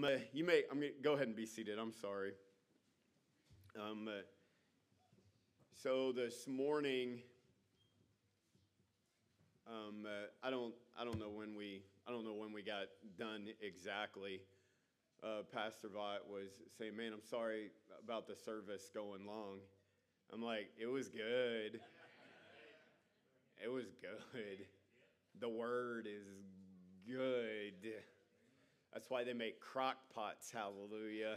Um, uh, you may, I'm gonna go ahead and be seated. I'm sorry. Um, uh, so this morning, um, uh, I don't, I don't know when we, I don't know when we got done exactly. Uh, Pastor Vaught was saying, "Man, I'm sorry about the service going long." I'm like, "It was good. It was good. The word is good." That's why they make crock pots, hallelujah.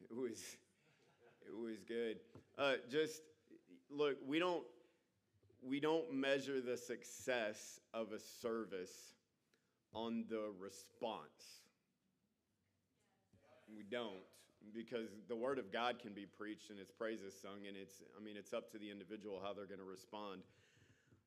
it was it was good. Uh, just look, we don't we don't measure the success of a service on the response. We don't because the word of God can be preached and its praises sung and it's I mean it's up to the individual how they're going to respond.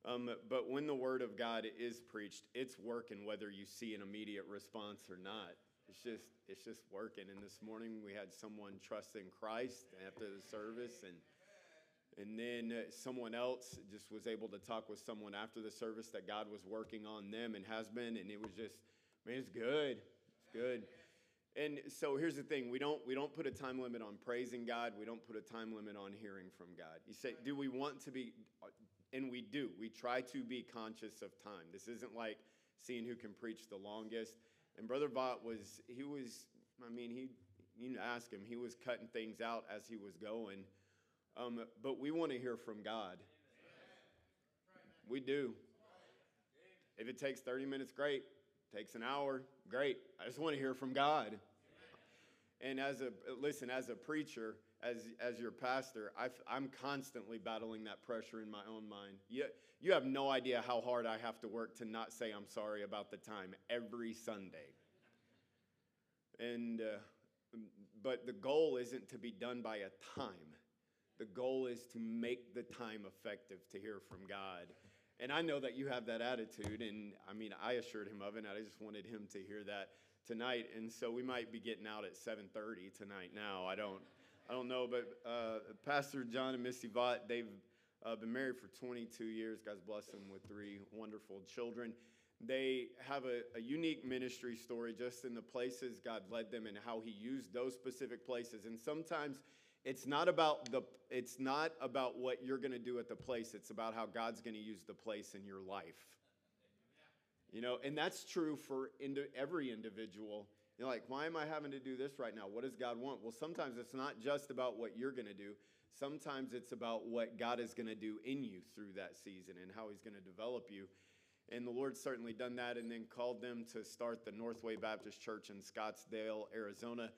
Um, but when the word of God is preached, it's working whether you see an immediate response or not. It's just it's just working. And this morning we had someone trust in Christ after the service, and and then someone else just was able to talk with someone after the service that God was working on them and has been, and it was just man, it's good, it's good. And so here's the thing: we don't we don't put a time limit on praising God. We don't put a time limit on hearing from God. You say, do we want to be? And we do. We try to be conscious of time. This isn't like seeing who can preach the longest. And Brother Vaught was, he was, I mean, he, you know, ask him, he was cutting things out as he was going. Um, but we want to hear from God. We do. If it takes 30 minutes, great. Takes an hour, great. I just want to hear from God. And as a, listen, as a preacher, as, as your pastor, i am constantly battling that pressure in my own mind. You, you have no idea how hard I have to work to not say I'm sorry about the time every Sunday. And, uh, but the goal isn't to be done by a time. The goal is to make the time effective to hear from God. And I know that you have that attitude, and I mean, I assured him of it, and I just wanted him to hear that tonight. And so we might be getting out at 7:30 tonight. Now I don't. I don't know, but uh, Pastor John and Missy Vaught, they've uh, been married for 22 years. God's blessed them with three wonderful children. They have a, a, unique ministry story just in the places God led them and how He used those specific places. And sometimes it's not about the it's not about what you're going to do at the place. It's about how God's going to use the place in your life. You know, and that's true for every individual you're like, why am I having to do this right now? What does God want? Well, sometimes it's not just about what you're going to do. Sometimes it's about what God is going to do in you through that season and how He's going to develop you. And the Lord's certainly done that and then called them to start the Northway Baptist Church in Scottsdale, Arizona.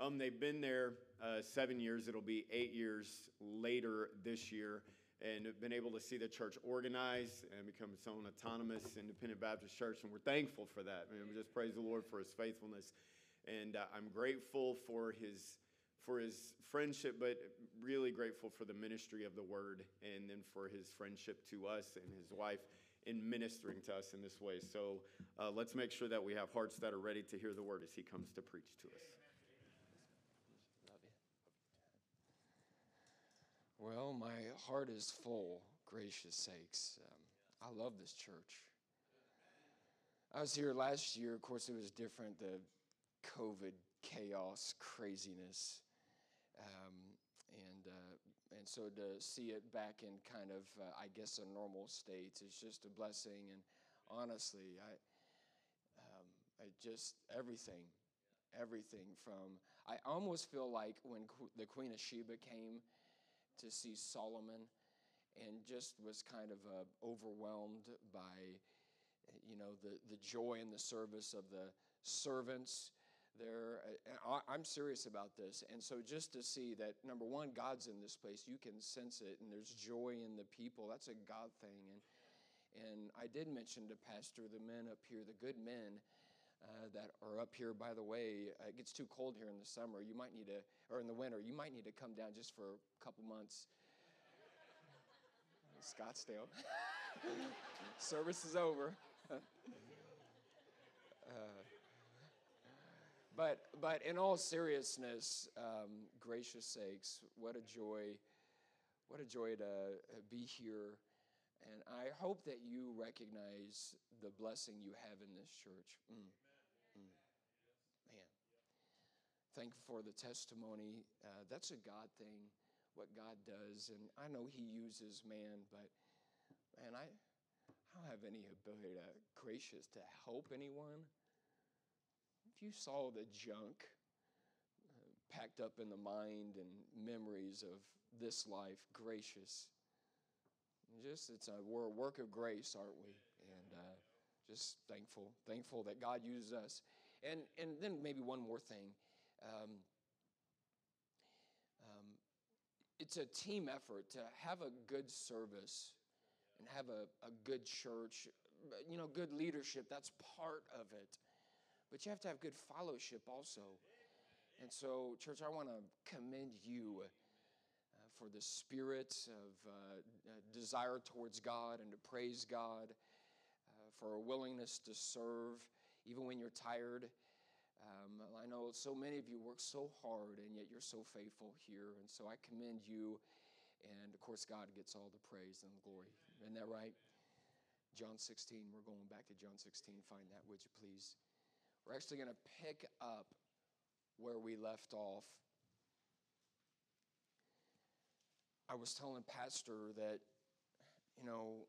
Um, they've been there uh, seven years. It'll be eight years later this year and been able to see the church organize and become its own autonomous independent Baptist church. And we're thankful for that. Mean, we just praise the Lord for his faithfulness. And uh, I'm grateful for his, for his friendship, but really grateful for the ministry of the word and then for his friendship to us and his wife in ministering to us in this way. So uh, let's make sure that we have hearts that are ready to hear the word as he comes to preach to us. Well, my heart is full, gracious sakes. Um, I love this church. I was here last year. Of course, it was different the COVID chaos, craziness. Um, and, uh, and so to see it back in kind of, uh, I guess, a normal state is just a blessing. And honestly, I, um, I just, everything, everything from, I almost feel like when the Queen of Sheba came to see Solomon and just was kind of uh, overwhelmed by, you know, the, the joy and the service of the servants there. I'm serious about this. And so just to see that, number one, God's in this place, you can sense it, and there's joy in the people. That's a God thing. And, and I did mention to Pastor the men up here, the good men. Uh, that are up here. By the way, uh, it gets too cold here in the summer. You might need to, or in the winter, you might need to come down just for a couple months. Scottsdale. Service is over. uh, but, but in all seriousness, um, gracious sakes, what a joy, what a joy to uh, be here. And I hope that you recognize the blessing you have in this church. Mm. Thankful for the testimony. Uh, that's a God thing, what God does. And I know He uses man, but man, I, I don't have any ability to gracious to help anyone. If you saw the junk uh, packed up in the mind and memories of this life, gracious, just it's a we're a work of grace, aren't we? And uh, just thankful, thankful that God uses us. And and then maybe one more thing. Um, um, it's a team effort to have a good service and have a, a good church, you know, good leadership. That's part of it. But you have to have good fellowship also. And so, church, I want to commend you uh, for the spirit of uh, uh, desire towards God and to praise God, uh, for a willingness to serve even when you're tired. Um, I know so many of you work so hard and yet you're so faithful here. And so I commend you. And of course, God gets all the praise and the glory. Isn't that right? John 16, we're going back to John 16. Find that, would you please? We're actually going to pick up where we left off. I was telling Pastor that, you know,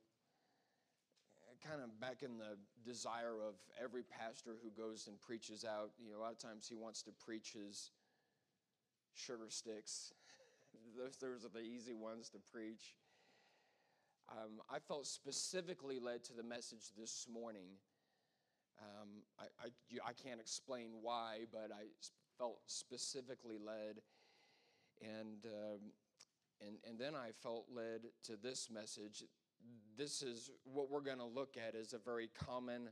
kind of back in the desire of every pastor who goes and preaches out, you know, a lot of times he wants to preach his sugar sticks. those, those are the easy ones to preach. Um, I felt specifically led to the message this morning. Um, I, I, I, can't explain why, but I felt specifically led. And, um, and, and then I felt led to this message this is what we're going to look at is a very common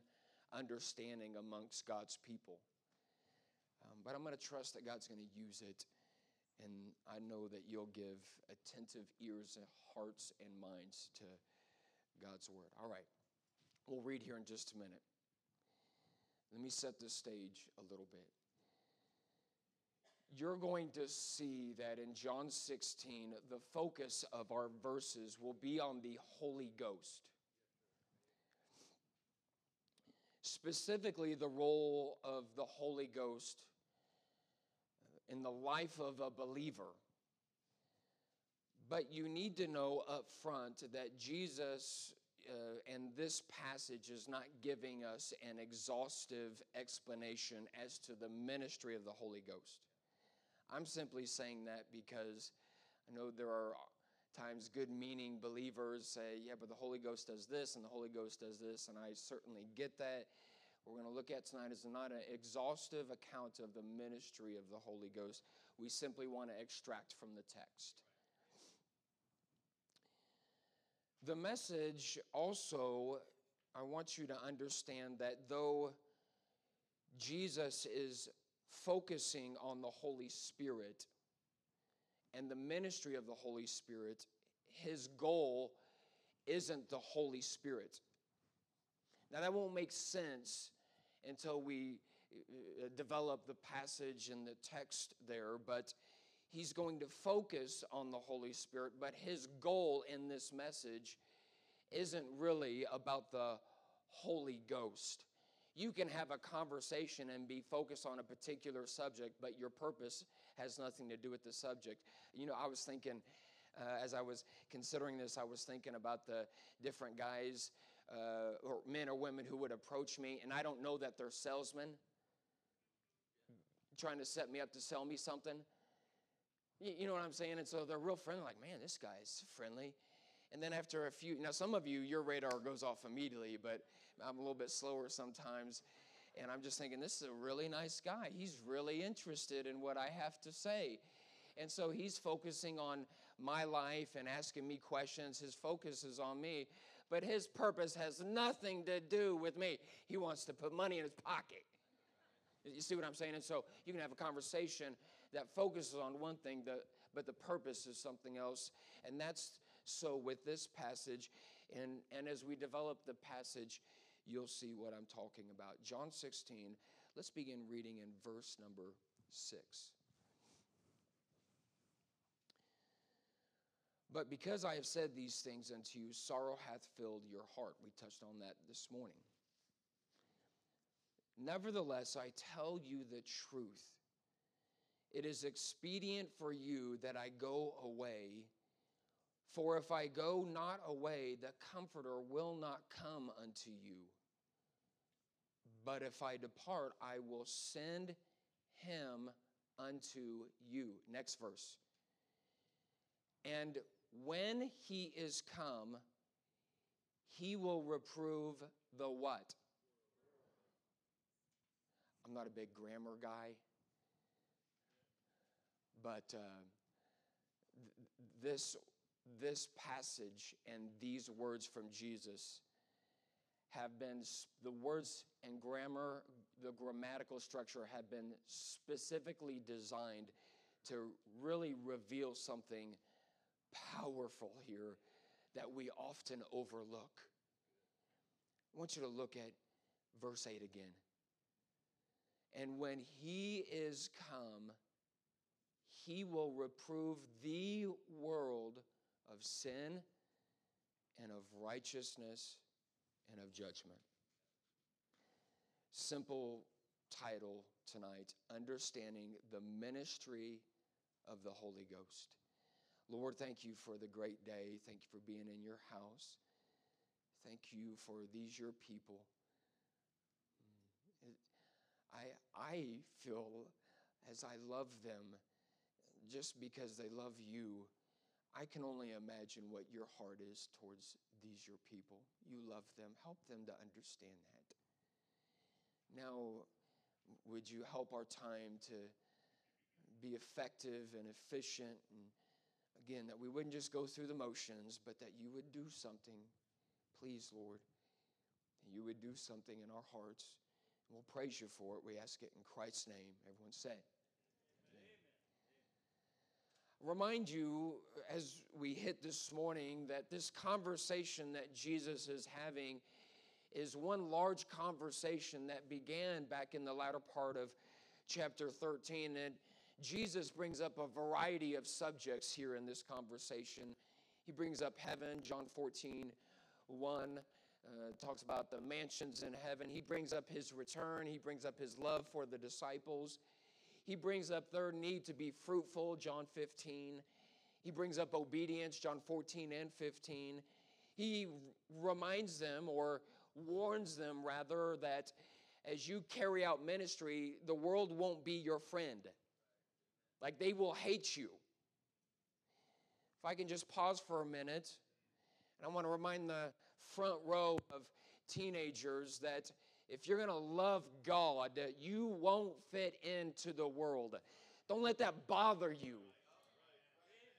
understanding amongst God's people. Um, but I'm going to trust that God's going to use it. And I know that you'll give attentive ears and hearts and minds to God's word. All right. We'll read here in just a minute. Let me set the stage a little bit you're going to see that in John 16, the focus of our verses will be on the Holy Ghost. Specifically, the role of the Holy Ghost in the life of a believer. But you need to know up front that Jesus uh, and this passage is not giving us an exhaustive explanation as to the ministry of the Holy Ghost. I'm simply saying that because I know there are times good meaning believers say, yeah, but the Holy Ghost does this and the Holy Ghost does this, and I certainly get that. What we're going to look at tonight is not an exhaustive account of the ministry of the Holy Ghost. We simply want to extract from the text. The message also, I want you to understand that though Jesus is focusing on the Holy Spirit and the ministry of the Holy Spirit, his goal isn't the Holy Spirit. Now, that won't make sense until we uh, develop the passage and the text there, but he's going to focus on the Holy Spirit. But his goal in this message isn't really about the Holy Ghost you can have a conversation and be focused on a particular subject, but your purpose has nothing to do with the subject. You know, I was thinking, uh, as I was considering this, I was thinking about the different guys uh, or men or women who would approach me, and I don't know that they're salesmen trying to set me up to sell me something. You, you know what I'm saying? And so they're real friendly, like, man, this guy's friendly. And then after a few, now some of you, your radar goes off immediately, but I'm a little bit slower sometimes. And I'm just thinking, this is a really nice guy. He's really interested in what I have to say. And so he's focusing on my life and asking me questions. His focus is on me, but his purpose has nothing to do with me. He wants to put money in his pocket. You see what I'm saying? And so you can have a conversation that focuses on one thing, but the purpose is something else. And that's so with this passage. And, and as we develop the passage, you'll see what I'm talking about. John 16, let's begin reading in verse number 6. But because I have said these things unto you, sorrow hath filled your heart. We touched on that this morning. Nevertheless, I tell you the truth. it is expedient for you that I go away. For if I go not away, the Comforter will not come unto you. But if I depart, I will send him unto you. Next verse. And when he is come, he will reprove the what? I'm not a big grammar guy, but uh, th- this, this passage and these words from Jesus have been, the words and grammar, the grammatical structure have been specifically designed to really reveal something powerful here that we often overlook. I want you to look at verse 8 again. And when he is come, he will reprove the world of sin and of righteousness and of judgment. Simple title tonight Understanding the Ministry of the Holy Ghost. Lord, thank you for the great day. Thank you for being in your house. Thank you for these, your people. I, I feel as I love them, just because they love you, I can only imagine what your heart is towards these, your people. You love them. Help them to understand that. Now, would you help our time to be effective and efficient? And again, that we wouldn't just go through the motions, but that you would do something. Please, Lord. You would do something in our hearts. And We'll praise you for it. We ask it in Christ's name. Everyone say. Remind you as we hit this morning that this conversation that Jesus is having is one large conversation that began back in the latter part of chapter 13. And Jesus brings up a variety of subjects here in this conversation. He brings up heaven, John 14, 1 uh, talks about the mansions in heaven. He brings up his return. He brings up his love for the disciples. He brings up their need to be fruitful, John 15. He brings up obedience, John 14 and 15. He reminds them or warns them, rather, that as you carry out ministry, the world won't be your friend. Like they will hate you. If I can just pause for a minute, and I want to remind the front row of teenagers that if you're going to love God, you won't fit into the world. Don't let that bother you.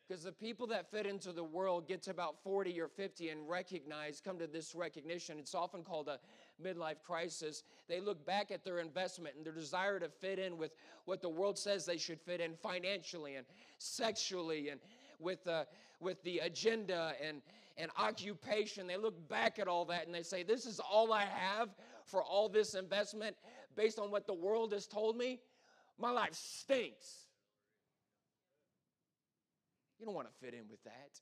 Because the people that fit into the world get to about 40 or 50 and recognize, come to this recognition. It's often called a midlife crisis. They look back at their investment and their desire to fit in with what the world says they should fit in financially and sexually and with, uh, with the agenda and, and occupation. They look back at all that and they say, This is all I have for all this investment based on what the world has told me. My life stinks. You don't want to fit in with that.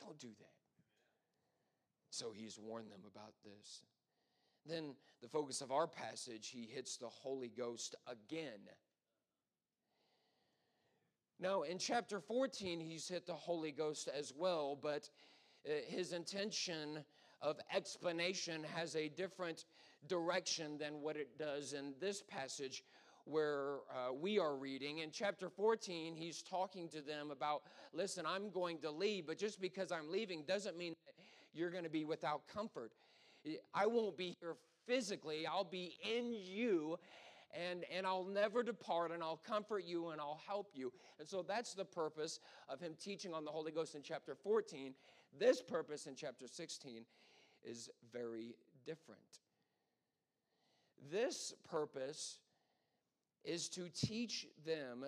Don't do that. So he's warned them about this. Then, the focus of our passage, he hits the Holy Ghost again. Now, in chapter 14, he's hit the Holy Ghost as well, but uh, his intention of explanation has a different direction than what it does in this passage where uh, we are reading. In chapter 14, he's talking to them about listen, I'm going to leave, but just because I'm leaving doesn't mean you're going to be without comfort. I won't be here physically, I'll be in you and, and I'll never depart, and I'll comfort you, and I'll help you. And so that's the purpose of him teaching on the Holy Ghost in chapter 14. This purpose in chapter 16 is very different. This purpose is to teach them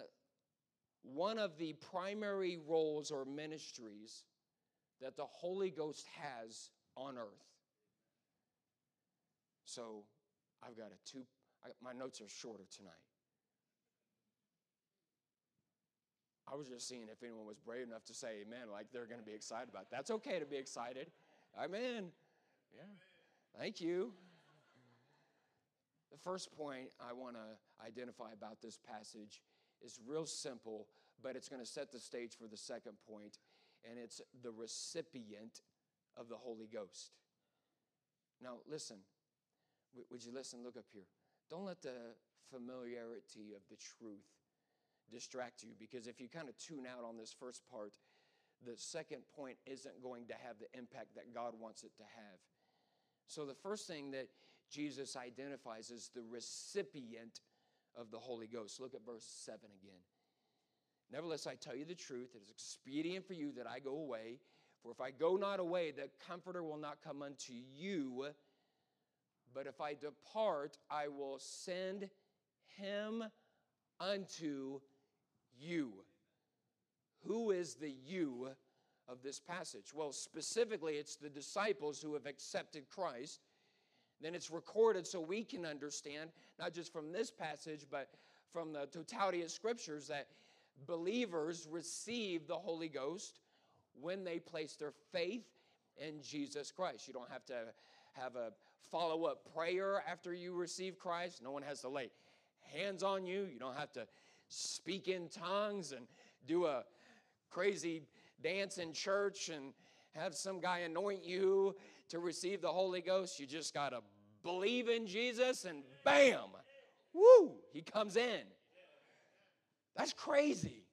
one of the primary roles or ministries that the Holy Ghost has on earth. So I've got a two I, my notes are shorter tonight. I was just seeing if anyone was brave enough to say amen, like they're going to be excited about it. That's okay to be excited. Amen. Yeah. Thank you. The first point I want to identify about this passage is real simple, but it's going to set the stage for the second point, and it's the recipient of the Holy Ghost. Now, listen. Would you listen? Look up here. Don't let the familiarity of the truth distract you because if you kind of tune out on this first part, the second point isn't going to have the impact that God wants it to have. So, the first thing that Jesus identifies is the recipient of the Holy Ghost. Look at verse 7 again. Nevertheless, I tell you the truth, it is expedient for you that I go away. For if I go not away, the Comforter will not come unto you. But if I depart, I will send him unto you. Who is the you of this passage? Well, specifically, it's the disciples who have accepted Christ. Then it's recorded so we can understand, not just from this passage, but from the totality of scriptures, that believers receive the Holy Ghost when they place their faith in Jesus Christ. You don't have to have a follow up prayer after you receive Christ. No one has to lay hands on you. You don't have to speak in tongues and do a crazy dance in church and have some guy anoint you to receive the Holy Ghost. You just got to believe in Jesus and bam, woo, he comes in. That's crazy.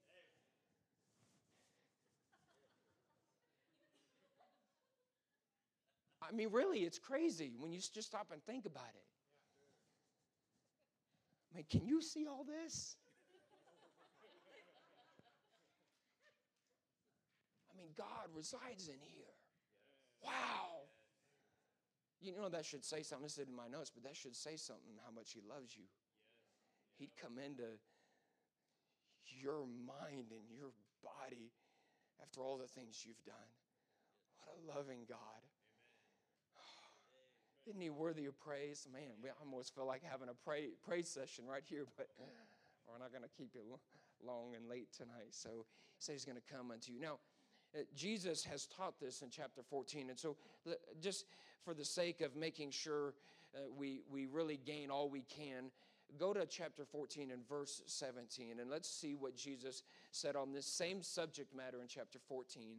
I mean, really, it's crazy when you just stop and think about it. I mean, can you see all this? I God resides in here. Wow. You know, that should say something. This is in my notes, but that should say something how much He loves you. He'd come into your mind and your body after all the things you've done. What a loving God. Isn't he worthy of praise? Man, we almost feel like having a pray, praise session right here, but we're not going to keep it long and late tonight. So he he's going to come unto you. Now, Jesus has taught this in chapter 14. And so, just for the sake of making sure uh, we, we really gain all we can, go to chapter 14 and verse 17, and let's see what Jesus said on this same subject matter in chapter 14.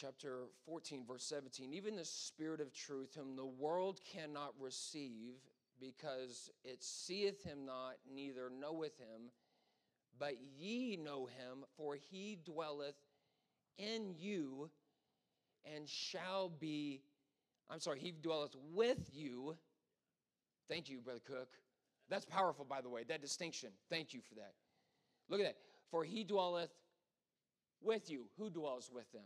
chapter 14, verse 17, even the Spirit of truth, whom the world cannot receive, because it seeth him not, neither knoweth him, but ye know him, for he dwelleth in you and shall be, I'm sorry, he dwelleth with you. Thank you, Brother Cook. That's powerful, by the way, that distinction. Thank you for that. Look at that. For he dwelleth with you. Who dwells with them?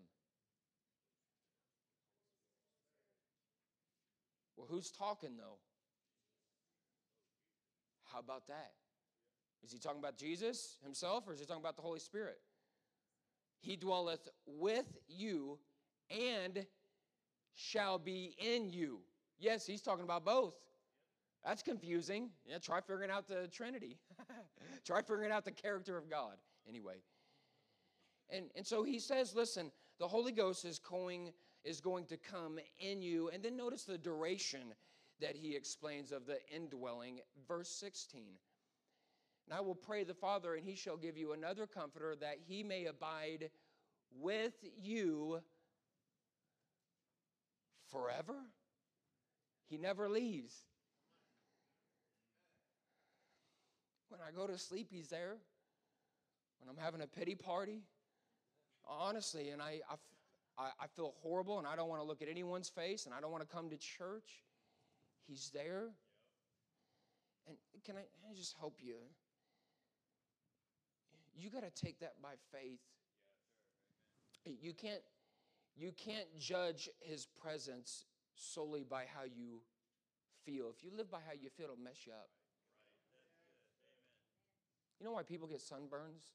Well, who's talking though? How about that? Is he talking about Jesus himself or is he talking about the Holy Spirit? He dwelleth with you and shall be in you. Yes, he's talking about both. That's confusing. Yeah, try figuring out the Trinity. try figuring out the character of God. Anyway. And, and so he says, listen, the Holy Ghost is going is going to come in you. And then notice the duration that he explains of the indwelling. Verse 16. And I will pray the Father, and he shall give you another comforter that he may abide with you forever. He never leaves. When I go to sleep, he's there. When I'm having a pity party, honestly, and I, I I, feel horrible and I don't want to look at anyone's face and I don't want to come to church. He's there. And can I, can I just help you? You got to take that by faith. You can't you can't judge his presence solely by how you feel. If you live by how you feel, it'll mess you up. You know why people get sunburns?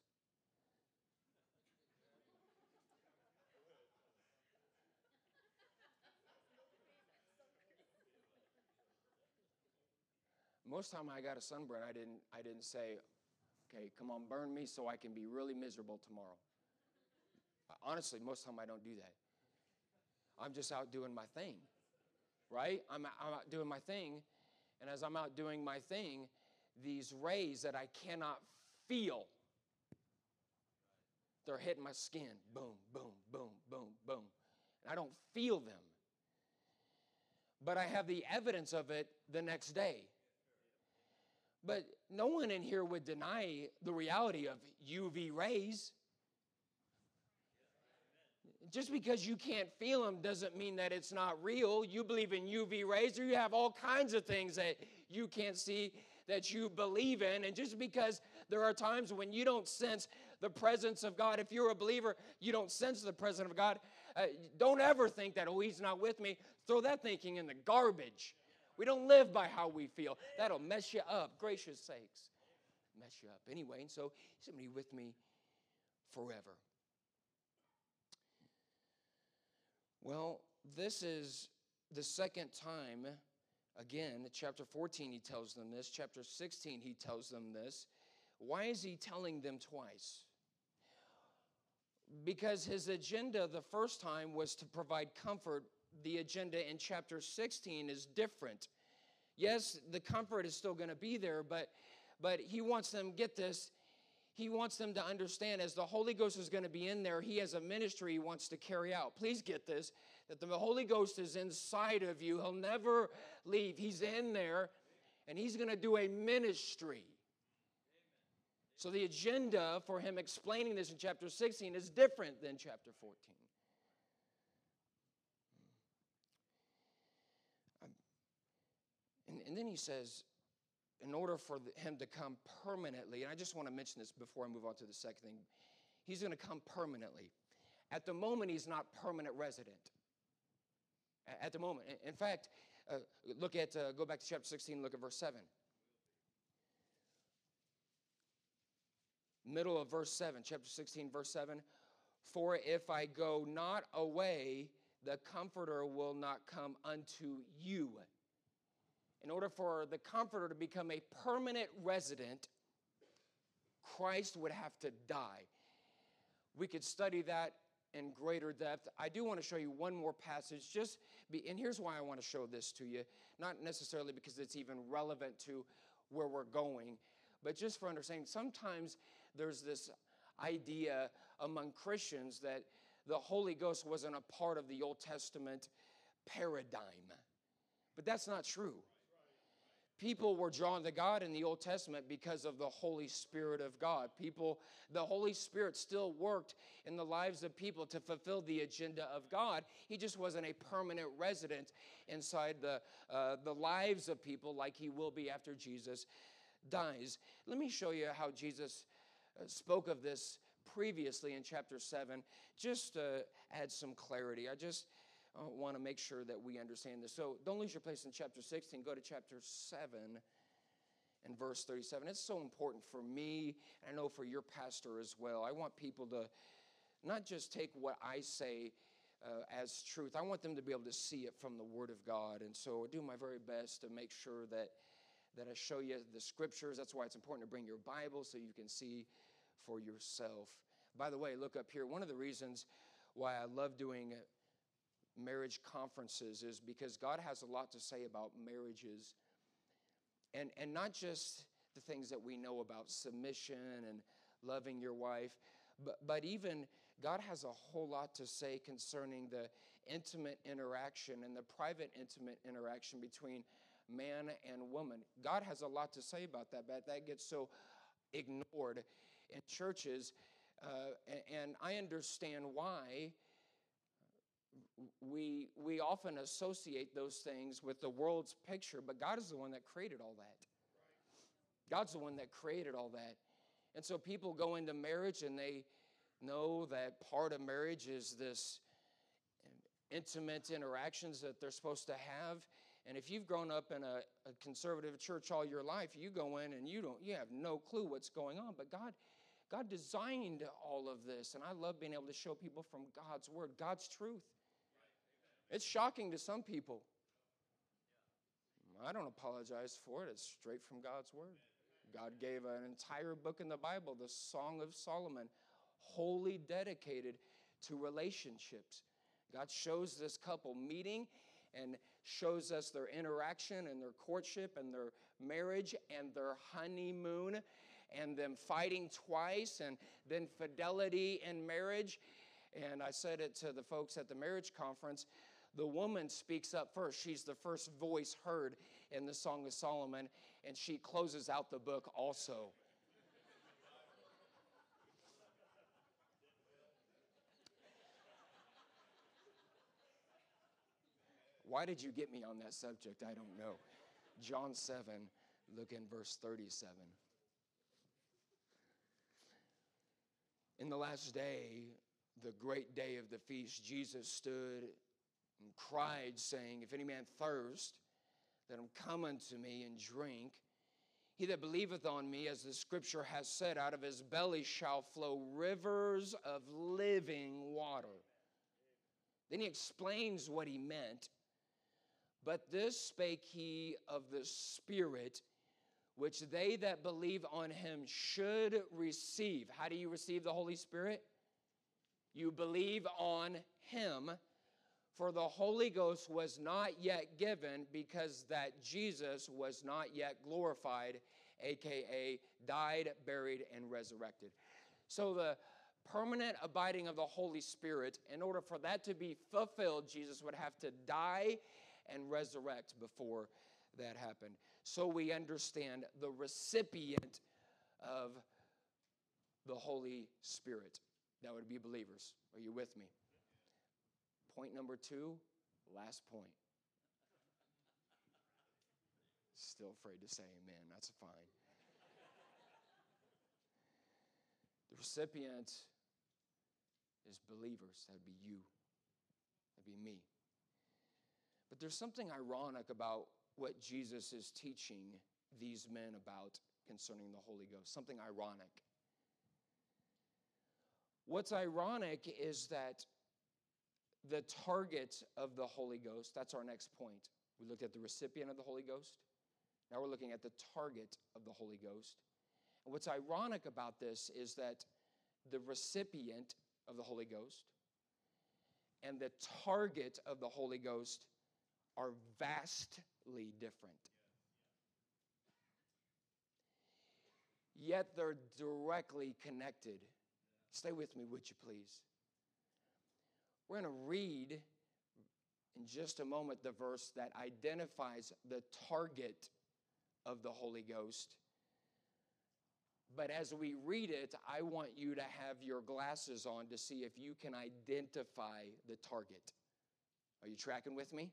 most time I got a sunburn, I didn't, I didn't say, okay, come on, burn me so I can be really miserable tomorrow. Honestly, most of the time I don't do that. I'm just out doing my thing, right? I'm, I'm out doing my thing. And as I'm out doing my thing, these rays that I cannot feel, they're hitting my skin. Boom, boom, boom, boom, boom. And I don't feel them. But I have the evidence of it the next day. But no one in here would deny the reality of UV rays. Just because you can't feel them doesn't mean that it's not real. You believe in UV rays, or you have all kinds of things that you can't see that you believe in. And just because there are times when you don't sense the presence of God, if you're a believer, you don't sense the presence of God, uh, don't ever think that, oh, he's not with me. Throw that thinking in the garbage. We don't live by how we feel. That'll mess you up, gracious sakes. Mess you up. Anyway, and so he's going to be with me forever. Well, this is the second time, again, chapter 14, he tells them this. Chapter 16, he tells them this. Why is he telling them twice? Because his agenda the first time was to provide comfort. The agenda in chapter 16 is different. Yes, the comfort is still going to be there, but but he wants them get this he wants them to understand as the Holy Ghost is going to be in there, he has a ministry he wants to carry out. Please get this that the Holy Ghost is inside of you. He'll never leave. He's in there and he's going to do a ministry. So the agenda for him explaining this in chapter 16 is different than chapter 14. And, then he says, in order for him to come permanently, and I just want to mention this before I move on to the second thing, he's going to come permanently. At the moment, he's not permanent resident. At the moment. In fact, uh, look at, uh, go back to chapter 16, look at verse 7. Middle of verse 7, chapter 16, verse 7. For if I go not away, the Comforter will not come unto you in order for the Comforter to become a permanent resident, Christ would have to die. We could study that in greater depth. I do want to show you one more passage, just be, and here's why I want to show this to you. Not necessarily because it's even relevant to where we're going, but just for understanding. Sometimes there's this idea among Christians that the Holy Ghost wasn't a part of the Old Testament paradigm. But that's not true people were drawn to God in the Old Testament because of the Holy Spirit of God. People, the Holy Spirit still worked in the lives of people to fulfill the agenda of God. He just wasn't a permanent resident inside the, uh, the lives of people like he will be after Jesus dies. Let me show you how Jesus uh, spoke of this previously in chapter 7, just to add some clarity. I just want to make sure that we understand this. So don't lose your place in chapter 16. Go to chapter 7 and verse 37. It's so important for me, and I know for your pastor as well. I want people to not just take what I say uh, as truth, I want them to be able to see it from the Word of God. And so I do my very best to make sure that, that I show you the scriptures. That's why it's important to bring your Bible so you can see for yourself. By the way, look up here. One of the reasons why I love doing marriage conferences is because God has a lot to say about marriages. And, and not just the things that we know about submission and loving your wife, but, but even God has a whole lot to say concerning the intimate interaction and the private intimate interaction between man and woman. God has a lot to say about that, but that gets so ignored in churches. Uh, and I understand why we, we often associate those things with the world's picture, but God is the one that created all that. God's the one that created all that. And so people go into marriage and they know that part of marriage is this intimate interactions that they're supposed to have. And if you've grown up in a, a, conservative church all your life, you go in and you don't you have no clue what's going on. But God God designed all of this, and I love being able to show people from God's word, God's truth. It's shocking to some people. I don't apologize for it. It's straight from God's word. God gave an entire book in the Bible, the Song of Solomon, wholly dedicated to relationships. God shows this couple meeting and shows us their interaction and their courtship and their marriage and their honeymoon and them fighting twice and then fidelity in marriage. And I said it to the folks at the marriage conference. The woman speaks up first. She's the first voice heard in the Song of Solomon, and she closes out the book also. Why did you get me on that subject? I don't know. John 7, look in verse 37. In the last day, the great day of the feast, Jesus stood and cried, saying, If any man thirst, let him come unto me and drink. He that believeth on me, as the scripture has said, out of his belly shall flow rivers of living water. Then he explains what he meant. But this spake he of the Spirit, which they that believe on him should receive. How do you receive the Holy Spirit? You believe on him, for the Holy Ghost was not yet given because that Jesus was not yet glorified, aka died, buried, and resurrected. So the permanent abiding of the Holy Spirit, in order for that to be fulfilled, Jesus would have to die and resurrect before that happened. So we understand the recipient of the Holy Spirit. That would be believers. Are you with me? Point number two, last point. Still afraid to say amen. That's fine. the recipient is believers. That'd be you. That'd be me. But there's something ironic about what Jesus is teaching these men about concerning the Holy Ghost. Something ironic. What's ironic is that the target of the Holy Ghost, that's our next point. We looked at the recipient of the Holy Ghost. Now we're looking at the target of the Holy Ghost. And what's ironic about this is that the recipient of the Holy Ghost and the target of the Holy Ghost are vastly different. Yet they're directly connected. Stay with me, would you please? We're going to read in just a moment the verse that identifies the target of the Holy Ghost. But as we read it, I want you to have your glasses on to see if you can identify the target. Are you tracking with me?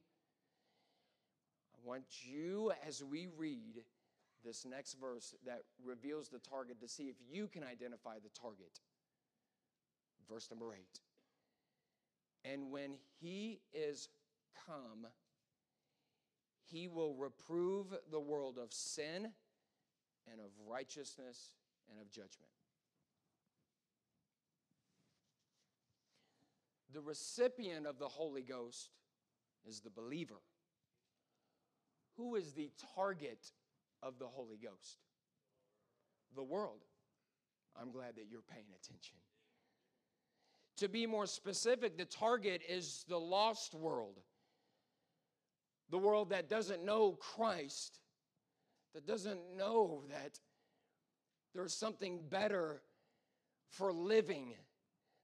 I want you, as we read this next verse that reveals the target, to see if you can identify the target. Verse number eight. And when he is come, he will reprove the world of sin and of righteousness and of judgment. The recipient of the Holy Ghost is the believer. Who is the target of the Holy Ghost? The world. I'm glad that you're paying attention. To be more specific, the target is the lost world. The world that doesn't know Christ, that doesn't know that there's something better for living,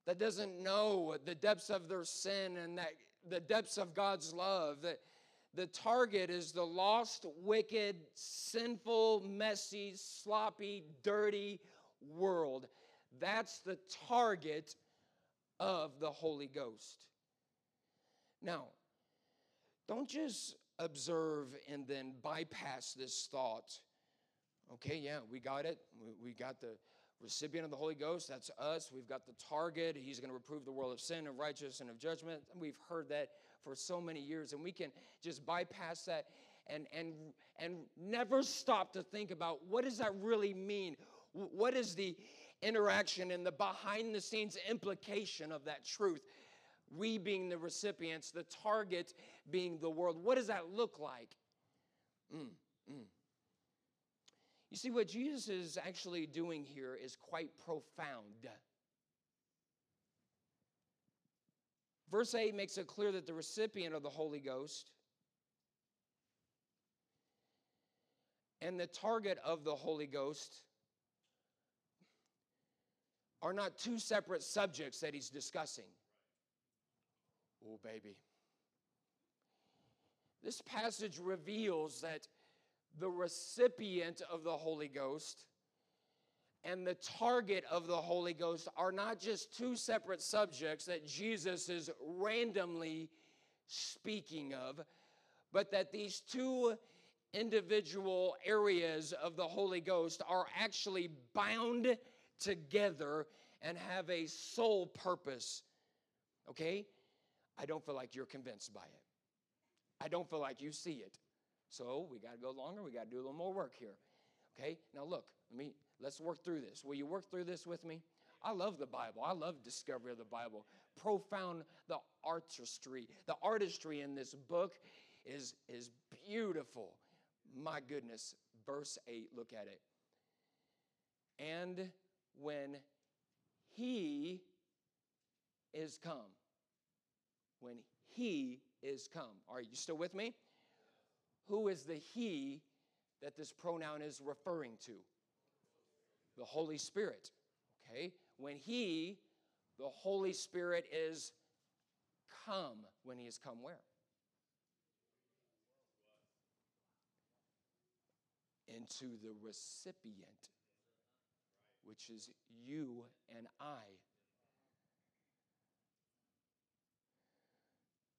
that doesn't know the depths of their sin and that the depths of God's love, that the target is the lost, wicked, sinful, messy, sloppy, dirty world. That's the target of the Holy Ghost. Now, don't just observe and then bypass this thought. Okay, yeah, we got it. We got the recipient of the Holy Ghost. That's us. We've got the target. He's going to reprove the world of sin, of righteousness, and of judgment. We've heard that for so many years, and we can just bypass that and, and, and never stop to think about what does that really mean? What is the interaction and the behind the scenes implication of that truth. We being the recipients, the target being the world. What does that look like? Mm, mm. You see, what Jesus is actually doing here is quite profound. Verse 8 makes it clear that the recipient of the Holy Ghost and the target of the Holy Ghost are not two separate subjects that he's discussing. Oh, baby. This passage reveals that the recipient of the Holy Ghost and the target of the Holy Ghost are not just two separate subjects that Jesus is randomly speaking of, but that these two individual areas of the Holy Ghost are actually bound together and have a sole purpose. Okay? I don't feel like you're convinced by it. I don't feel like you see it. So we got to go longer. We got to do a little more work here. Okay? Now look, let me let's work through this. Will you work through this with me? I love the Bible. I love discovery of the Bible. Profound the artistry. The artistry in this book is is beautiful. My goodness. Verse 8, look at it. And when he is come. When he is come. Are you still with me? Who is the he that this pronoun is referring to? The Holy Spirit. Okay? When he, the Holy Spirit, is come. When he is come, where? Into the recipient which is you and I.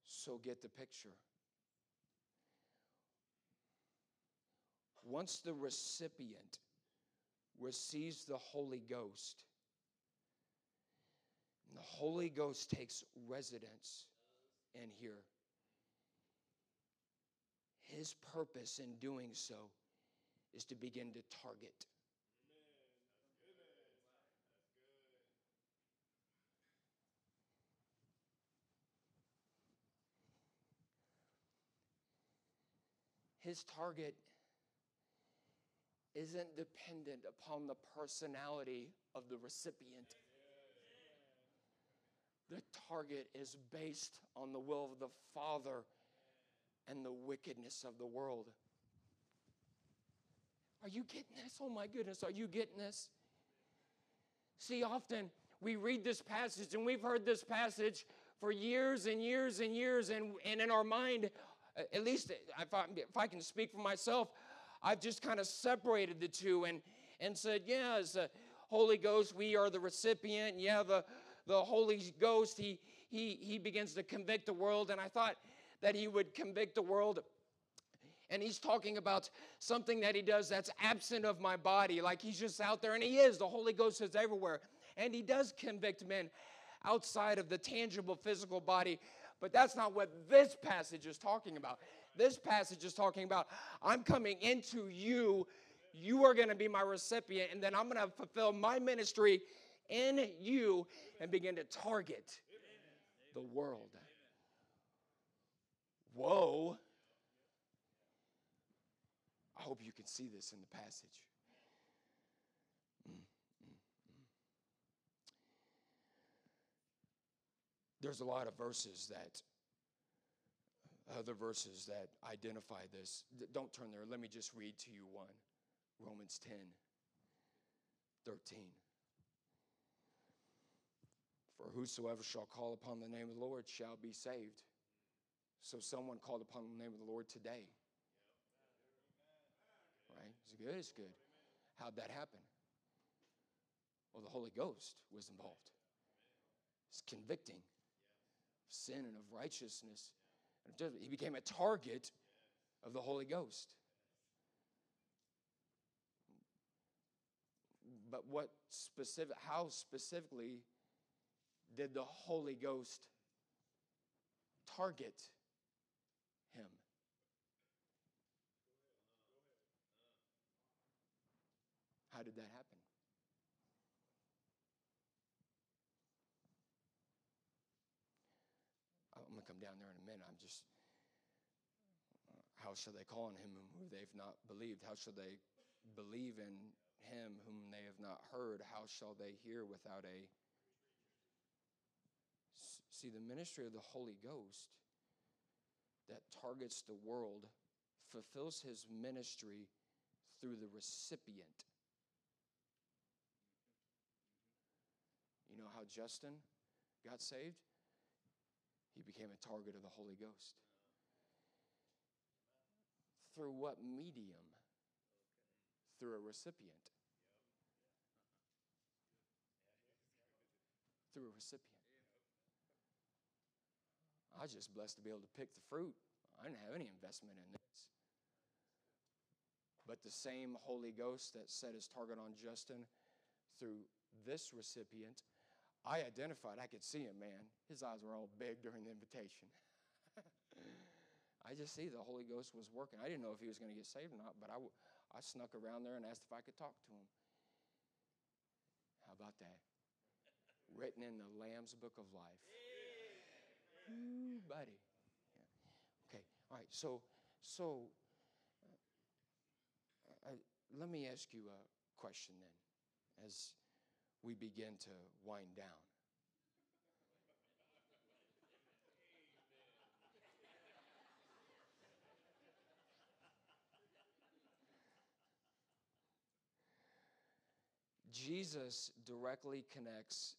So get the picture. Once the recipient receives the Holy Ghost, the Holy Ghost takes residence in here. His purpose in doing so is to begin to target his target isn't dependent upon the personality of the recipient. The target is based on the will of the Father and the wickedness of the world. Are you getting this? Oh my goodness, are you getting this? See, often we read this passage and we've heard this passage for years and years and years, and, and in our mind, at least if I, if I can speak for myself, I've just kind of separated the two and, and said, yeah, as the Holy Ghost, we are the recipient. Yeah, the, the Holy Ghost, he, he, he begins to convict the world. And I thought that he would convict the world. And he's talking about something that he does that's absent of my body. Like he's just out there, and he is. The Holy Ghost is everywhere. And he does convict men outside of the tangible physical body but that's not what this passage is talking about. This passage is talking about I'm coming into you. You are going to be my recipient, and then I'm going to fulfill my ministry in you and begin to target the world. Whoa. I hope you can see this in the passage. There's a lot of verses that, other verses that identify this. Don't turn there. Let me just read to you one Romans 10 13. For whosoever shall call upon the name of the Lord shall be saved. So someone called upon the name of the Lord today. Right? It's good, it's good. How'd that happen? Well, the Holy Ghost was involved. It's convicting sin and of righteousness. He became a target of the Holy Ghost. But what specific, how specifically did the Holy Ghost target him? How did that happen? come down there in a minute. I'm just, uh, how shall they call on him whom they've not believed? How shall they believe in him whom they have not heard? How shall they hear without a. See, the ministry of the Holy Ghost that targets the world fulfills his ministry through the recipient. You know how Justin got saved? He became a target of the Holy Ghost. Through what medium? Through a recipient. Through a recipient. I was just blessed to be able to pick the fruit. I didn't have any investment in this. But the same Holy Ghost that set his target on Justin through this recipient, I identified, I could see him, man. His eyes were all big during the invitation. I just see the Holy Ghost was working. I didn't know if he was going to get saved or not, but I, I snuck around there and asked if I could talk to him. How about that? Written in the Lamb's Book of Life. Ooh, buddy. Yeah. Okay. All right. So, so uh, I, let me ask you a question then, as we begin to wind down. Jesus directly connects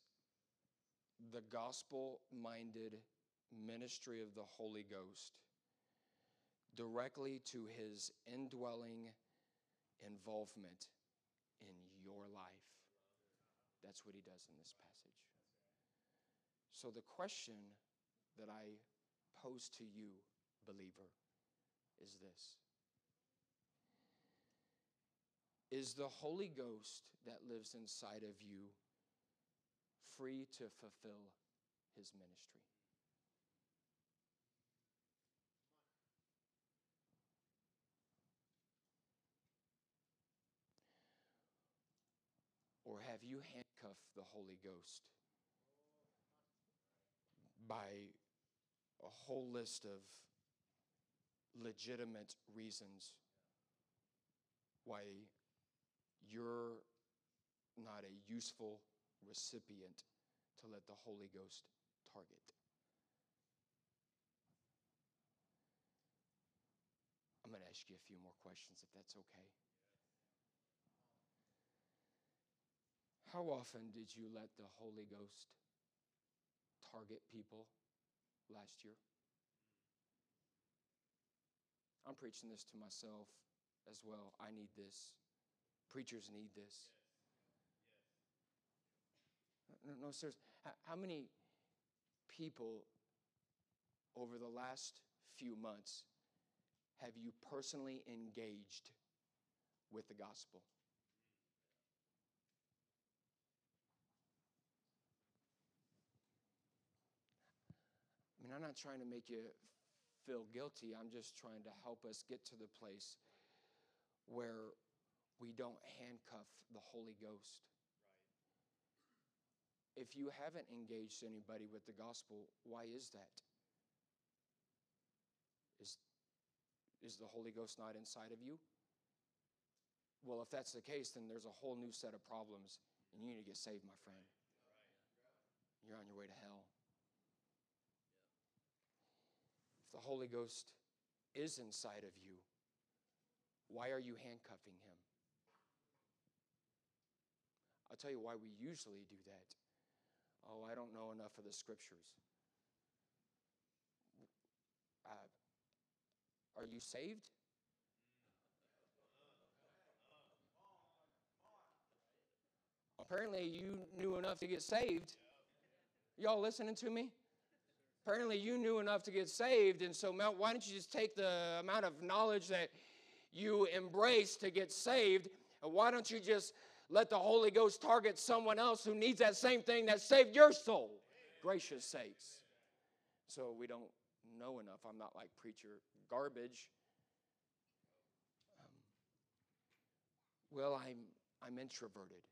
the gospel minded ministry of the Holy Ghost directly to his indwelling involvement in your life. That's what he does in this passage. So, the question that I pose to you, believer, is this Is the Holy Ghost that lives inside of you free to fulfill his ministry? Or have you handcuffed the Holy Ghost by a whole list of legitimate reasons why you're not a useful recipient to let the Holy Ghost target? I'm going to ask you a few more questions if that's okay. How often did you let the Holy Ghost target people last year? I'm preaching this to myself as well. I need this. Preachers need this. No, no. How many people over the last few months have you personally engaged with the gospel? I mean, I'm not trying to make you feel guilty. I'm just trying to help us get to the place where we don't handcuff the Holy Ghost. Right. If you haven't engaged anybody with the gospel, why is that? Is, is the Holy Ghost not inside of you? Well, if that's the case, then there's a whole new set of problems, and you need to get saved, my friend. You're on your way to hell. If the Holy Ghost is inside of you, why are you handcuffing him? I'll tell you why we usually do that. Oh, I don't know enough of the scriptures. Uh, are you saved? Apparently, you knew enough to get saved. Y'all listening to me? Apparently, you knew enough to get saved, and so why don't you just take the amount of knowledge that you embrace to get saved, and why don't you just let the Holy Ghost target someone else who needs that same thing that saved your soul? Gracious sakes. So we don't know enough. I'm not like preacher garbage. Um, well, I'm I'm introverted.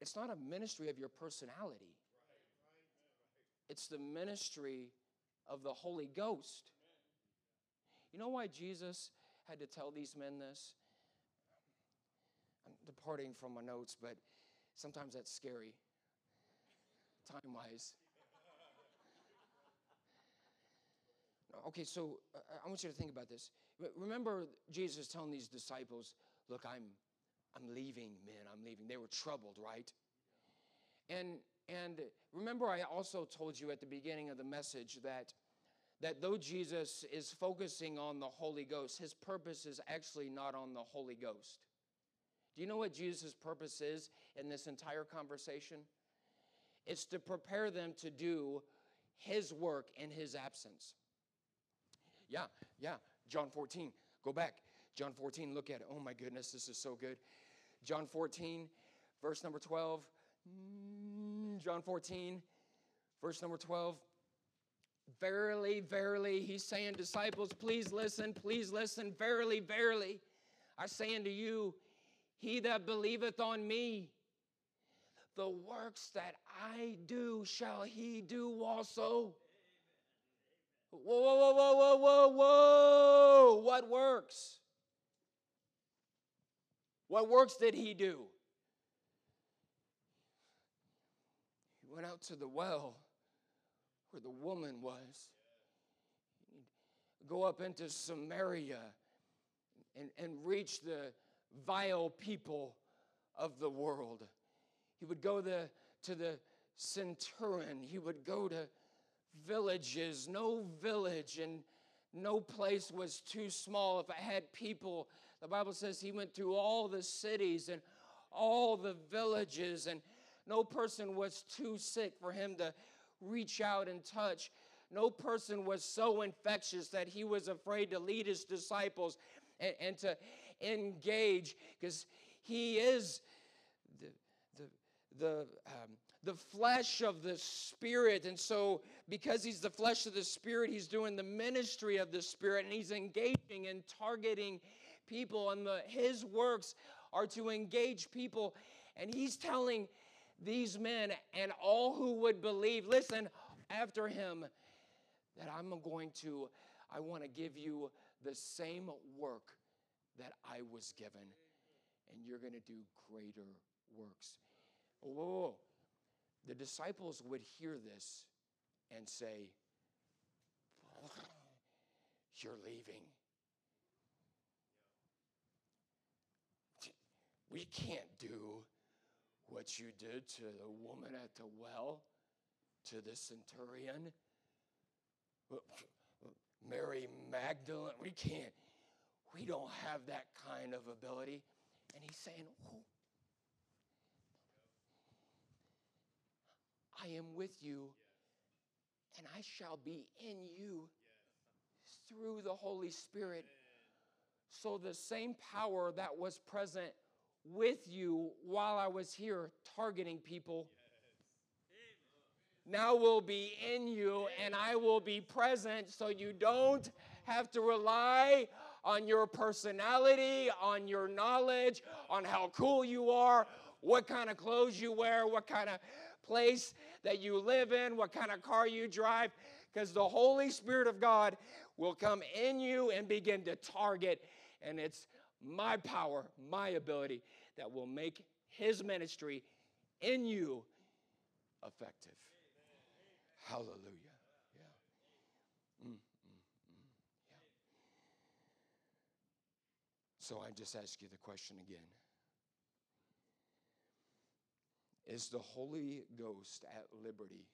It's not a ministry of your personality, it's the ministry of the Holy Ghost. You know why Jesus had to tell these men this? I'm departing from my notes, but sometimes that's scary, time wise. okay, so uh, I want you to think about this. Remember, Jesus telling these disciples, "Look, I'm, I'm leaving, men. I'm leaving." They were troubled, right? And and remember, I also told you at the beginning of the message that that though Jesus is focusing on the Holy Ghost, his purpose is actually not on the Holy Ghost. Do you know what Jesus' purpose is in this entire conversation? It's to prepare them to do his work in his absence. Yeah, yeah. John 14, go back. John 14, look at it. Oh my goodness, this is so good. John 14, verse number 12. Mm, John 14, verse number 12. Verily, verily, he's saying, disciples, please listen, please listen. Verily, verily, I say unto you, he that believeth on me, the works that I do shall he do also. Whoa, whoa, whoa, whoa, whoa, whoa, whoa. What works? What works did he do? He went out to the well where the woman was. Go up into Samaria and, and reach the vile people of the world. He would go the, to the centurion. He would go to villages. No village and no place was too small. If it had people, the Bible says he went through all the cities and all the villages, and no person was too sick for him to reach out and touch. No person was so infectious that he was afraid to lead his disciples and, and to engage because he is the, the, the, um, the flesh of the Spirit. And so, because he's the flesh of the Spirit, he's doing the ministry of the Spirit and he's engaging and targeting people. And the, his works are to engage people. And he's telling these men and all who would believe, listen, after him, that I'm going to, I want to give you the same work that I was given, and you're going to do greater works. Oh, the disciples would hear this and say, You're leaving. We can't do what you did to the woman at the well, to the centurion, Mary Magdalene. We can't. We don't have that kind of ability. And he's saying, oh, I am with you, and I shall be in you through the Holy Spirit. So the same power that was present with you while I was here targeting people now will be in you, and I will be present so you don't have to rely on your personality, on your knowledge, on how cool you are, what kind of clothes you wear, what kind of place that you live in, what kind of car you drive, because the Holy Spirit of God will come in you and begin to target. And it's my power, my ability that will make His ministry in you effective. Hallelujah. Mm, mm, mm, yeah. So I just ask you the question again Is the Holy Ghost at liberty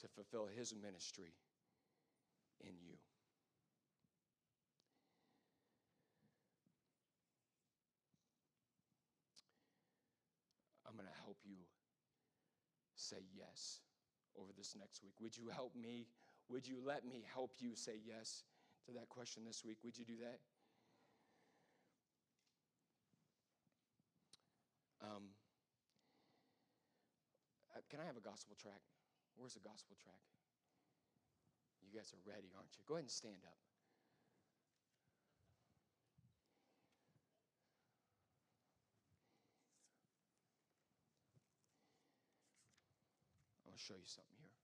to fulfill his ministry in you? I'm going to help you say yes over this next week. Would you help me? Would you let me help you say yes? to that question this week. Would you do that? Um, uh, can I have a gospel track? Where's the gospel track? You guys are ready, aren't you? Go ahead and stand up. Show you something here.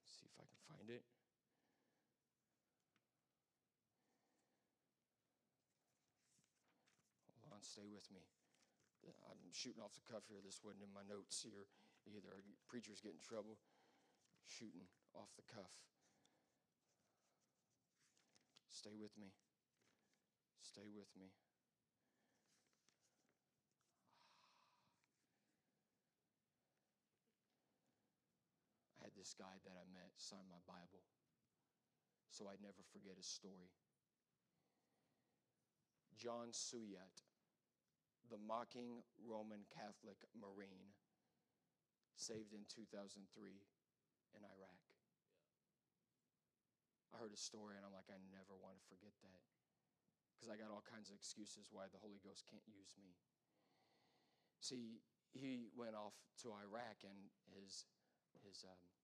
Let's see if I can find it. Hold on, stay with me. I'm shooting off the cuff here. This wasn't in my notes here either. Preachers get in trouble shooting off the cuff. Stay with me. Stay with me. This guy that I met sign my Bible so I'd never forget his story. John Suyat, the mocking Roman Catholic Marine, saved in 2003 in Iraq. I heard a story and I'm like, I never want to forget that because I got all kinds of excuses why the Holy Ghost can't use me. See, he went off to Iraq and his, his um,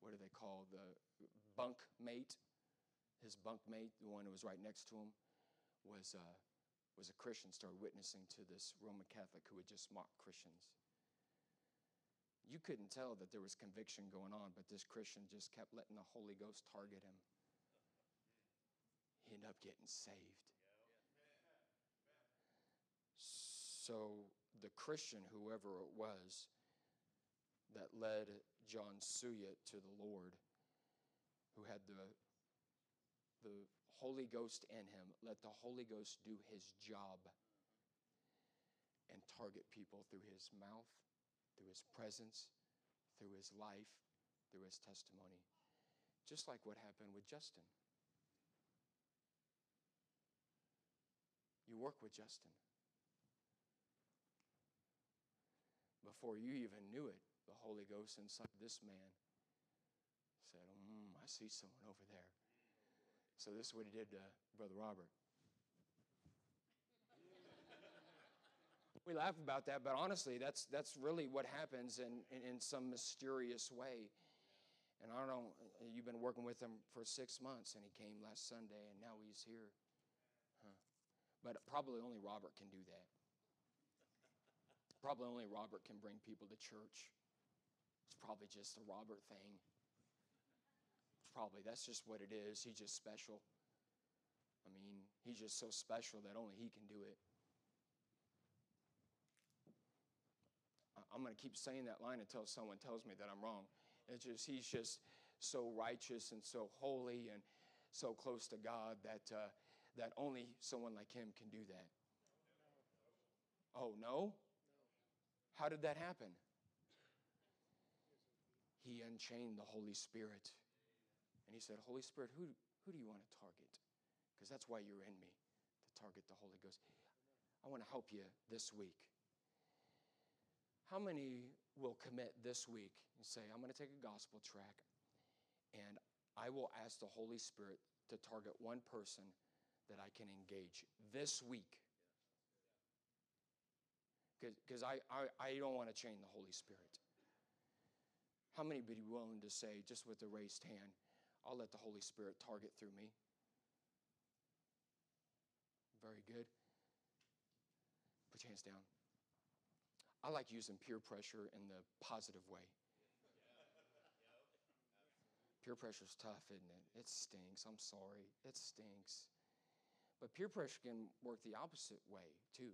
what do they call the bunk mate? His bunk mate, the one who was right next to him, was, uh, was a Christian, started witnessing to this Roman Catholic who had just mocked Christians. You couldn't tell that there was conviction going on, but this Christian just kept letting the Holy Ghost target him. He ended up getting saved. So the Christian, whoever it was, that led John Suyat to the Lord, who had the, the Holy Ghost in him, let the Holy Ghost do his job and target people through his mouth, through his presence, through his life, through his testimony. Just like what happened with Justin. You work with Justin. Before you even knew it, the Holy Ghost inside this man said, mm, I see someone over there. So this is what he did to Brother Robert. we laugh about that, but honestly, that's, that's really what happens in, in, in, some mysterious way. And I don't know, you've been working with him for six months, and he came last Sunday, and now he's here. Huh. But probably only Robert can do that. Probably only Robert can bring people to church. It's probably just a Robert thing. It's probably, that's just what it is. He's just special. I mean, he's just so special that only he can do it. I'm going to keep saying that line until someone tells me that I'm wrong. It's just, he's just so righteous and so holy and so close to God that, uh, that only someone like him can do that. Oh, no? How did that happen? He unchained the Holy Spirit. And he said, Holy Spirit, who, who do you want to target? Because that's why you're in me, to target the Holy Ghost. I want to help you this week. How many will commit this week and say, I'm going to take a gospel track and I will ask the Holy Spirit to target one person that I can engage this week? because I, I, I don't want to chain the Holy Spirit. How many would be willing to say, just with a raised hand, I'll let the Holy Spirit target through me? Very good. Put your hands down. I like using peer pressure in the positive way. Peer pressure is tough, isn't it? It stinks. I'm sorry. It stinks. But peer pressure can work the opposite way, too.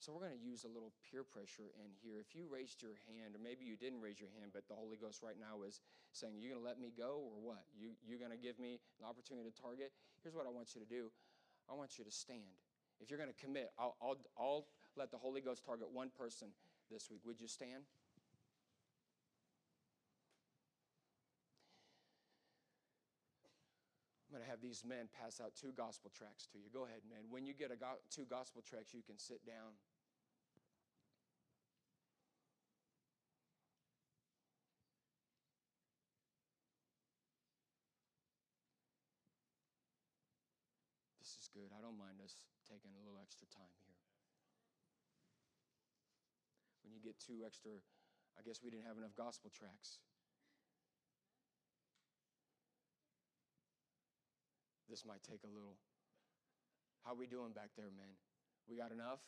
So we're going to use a little peer pressure in here. If you raised your hand, or maybe you didn't raise your hand, but the Holy Ghost right now is saying, You're going to let me go, or what? You, you're going to give me an opportunity to target? Here's what I want you to do I want you to stand. If you're going to commit, I'll, I'll, I'll let the Holy Ghost target one person this week. Would you stand? I'm going to have these men pass out two gospel tracts to you. Go ahead, man. When you get a go- two gospel tracts, you can sit down. Good. I don't mind us taking a little extra time here. When you get two extra, I guess we didn't have enough gospel tracks. This might take a little. How we doing back there, men? We got enough?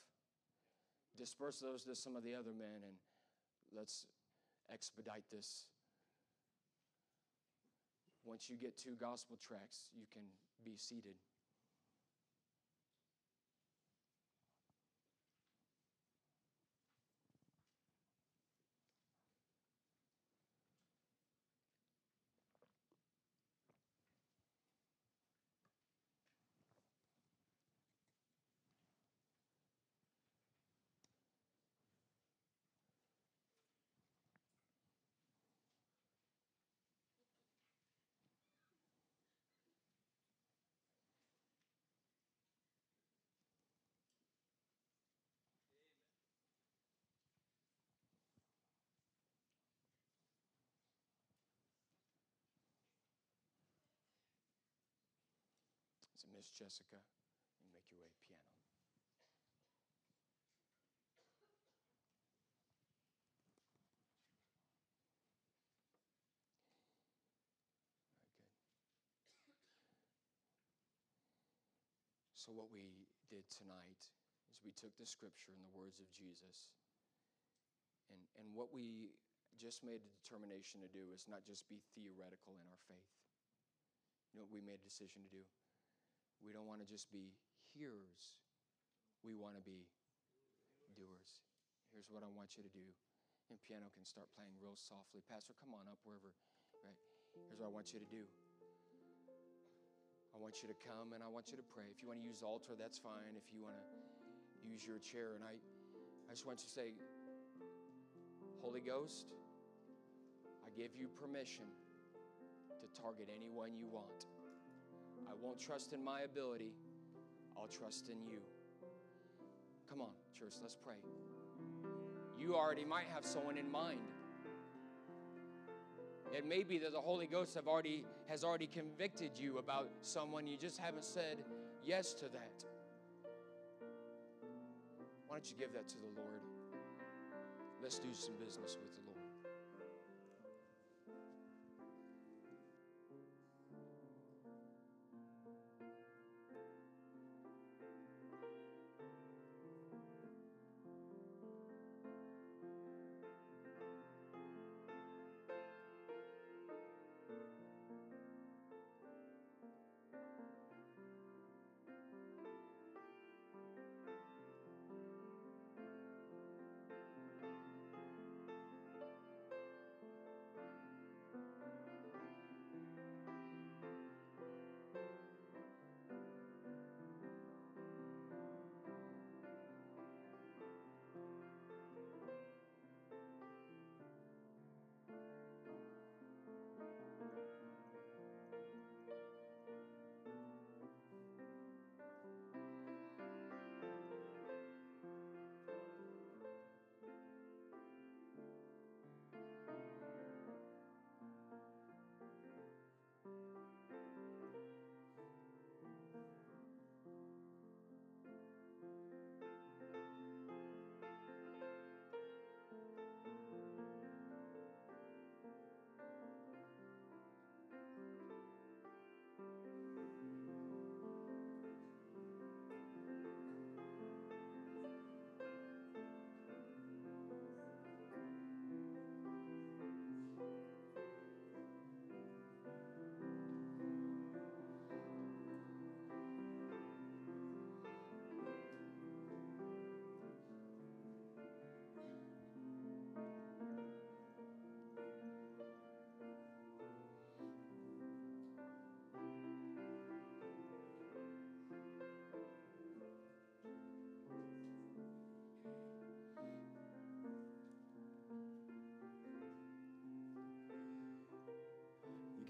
Disperse those to some of the other men and let's expedite this. Once you get two gospel tracks, you can be seated. Miss Jessica, you make your way piano. So, what we did tonight is we took the scripture and the words of Jesus, and, and what we just made a determination to do is not just be theoretical in our faith. You know what we made a decision to do? We don't want to just be hearers, we want to be doers. Here's what I want you to do. And piano can start playing real softly. Pastor, come on up wherever, right? Here's what I want you to do. I want you to come and I want you to pray. If you want to use altar, that's fine. If you want to use your chair, and I, I just want you to say, Holy Ghost, I give you permission to target anyone you want. I won't trust in my ability, I'll trust in you. Come on, church, let's pray. You already might have someone in mind. It may be that the Holy Ghost have already, has already convicted you about someone, you just haven't said yes to that. Why don't you give that to the Lord? Let's do some business with the Lord.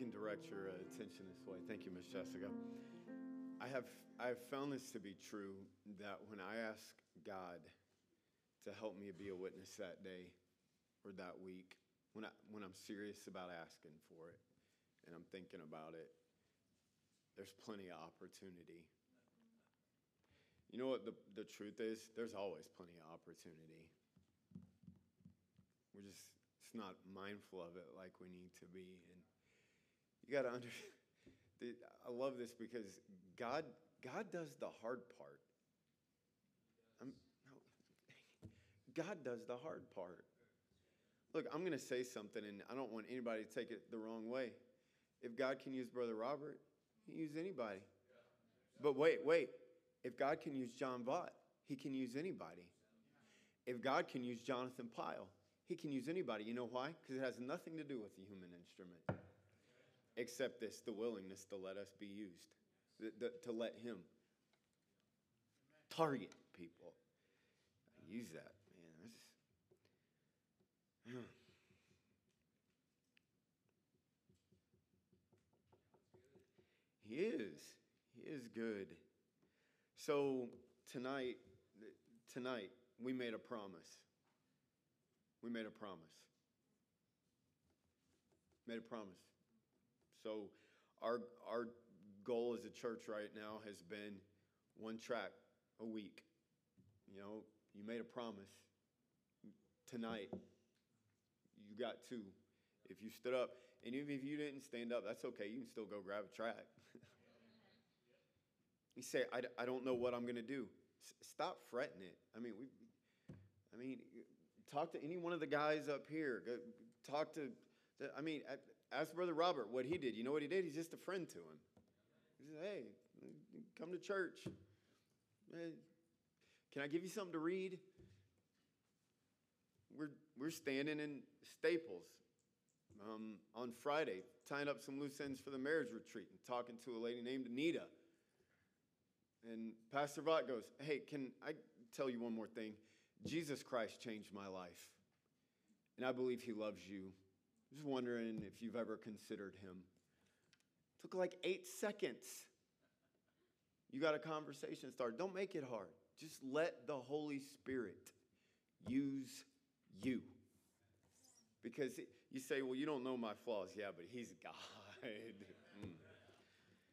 Can direct your uh, attention this way. Thank you, Miss Jessica. I have I have found this to be true that when I ask God to help me be a witness that day or that week, when I when I'm serious about asking for it and I'm thinking about it, there's plenty of opportunity. You know what the, the truth is? There's always plenty of opportunity. We're just it's not mindful of it like we need to be. And you got to understand. I love this because God God does the hard part. I'm, no, God does the hard part. Look, I'm going to say something, and I don't want anybody to take it the wrong way. If God can use Brother Robert, he can use anybody. But wait, wait. If God can use John Vaught, he can use anybody. If God can use Jonathan Pyle, he can use anybody. You know why? Because it has nothing to do with the human instrument except this the willingness to let us be used, the, the, to let Him target people. Use that, man. That's, he is. He is good. So tonight, tonight we made a promise. We made a promise. Made a promise. So our, our goal as a church right now has been one track a week. You know, you made a promise. Tonight, you got two. If you stood up, and even if you didn't stand up, that's okay. You can still go grab a track. you say, I, I don't know what I'm going to do. S- stop fretting it. I mean, we, I mean, talk to any one of the guys up here. Go, talk to, I mean, ask Brother Robert what he did. You know what he did? He's just a friend to him. He said, hey, come to church. Can I give you something to read? We're, we're standing in Staples um, on Friday, tying up some loose ends for the marriage retreat and talking to a lady named Anita. And Pastor Vaught goes, Hey, can I tell you one more thing? Jesus Christ changed my life. And I believe he loves you. Just wondering if you've ever considered him. Took like eight seconds. You got a conversation started. Don't make it hard. Just let the Holy Spirit use you. Because you say, well, you don't know my flaws. Yeah, but He's God. mm.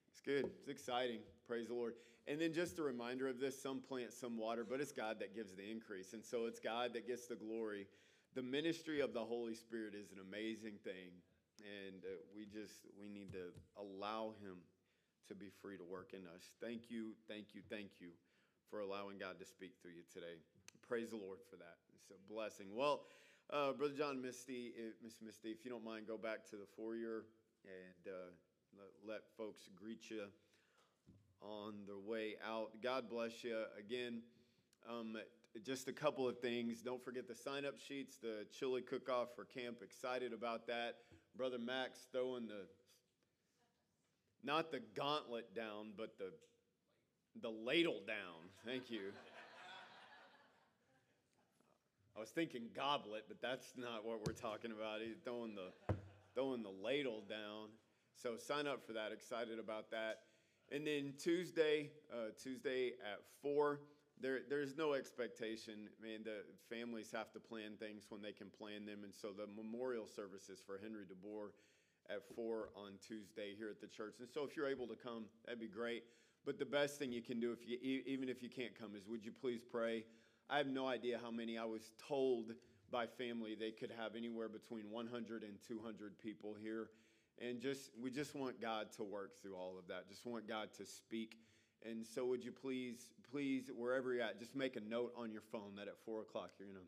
It's good. It's exciting. Praise the Lord. And then just a reminder of this some plant, some water, but it's God that gives the increase. And so it's God that gets the glory. The ministry of the Holy Spirit is an amazing thing. And uh, we just, we need to allow Him to be free to work in us. Thank you, thank you, thank you for allowing God to speak through you today. Praise the Lord for that. It's a blessing. Well, uh, Brother John Misty, uh, Miss Misty, if you don't mind, go back to the foyer and uh, let, let folks greet you on the way out. God bless you. Again, um, just a couple of things. Don't forget the sign up sheets, the chili cook off for camp. Excited about that. Brother Max throwing the, not the gauntlet down, but the, the ladle down. Thank you. I was thinking goblet, but that's not what we're talking about. He's throwing the, throwing the ladle down. So sign up for that. Excited about that. And then Tuesday, uh, Tuesday at four. There, there's no expectation. I mean, the families have to plan things when they can plan them, and so the memorial services for Henry DeBoer at four on Tuesday here at the church. And so, if you're able to come, that'd be great. But the best thing you can do, if you even if you can't come, is would you please pray? I have no idea how many. I was told by family they could have anywhere between 100 and 200 people here and just we just want God to work through all of that. Just want God to speak. And so, would you please, please, wherever you're at, just make a note on your phone that at four o'clock you're gonna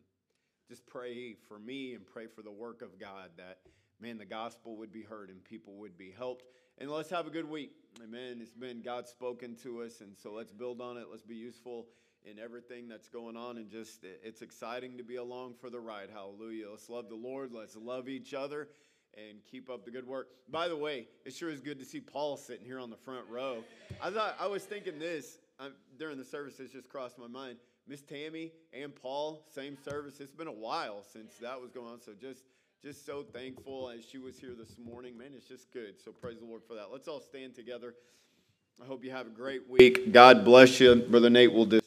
just pray for me and pray for the work of God that man the gospel would be heard and people would be helped. And let's have a good week. Amen. It's been God spoken to us, and so let's build on it. Let's be useful in everything that's going on, and just it's exciting to be along for the ride. Hallelujah. Let's love the Lord. Let's love each other and keep up the good work. By the way, it sure is good to see Paul sitting here on the front row. I thought I was thinking this I'm, during the service. It just crossed my mind. Miss Tammy and Paul, same service. It's been a while since that was going on. So just just so thankful as she was here this morning. Man, it's just good. So praise the Lord for that. Let's all stand together. I hope you have a great week. God bless you. Brother Nate will do.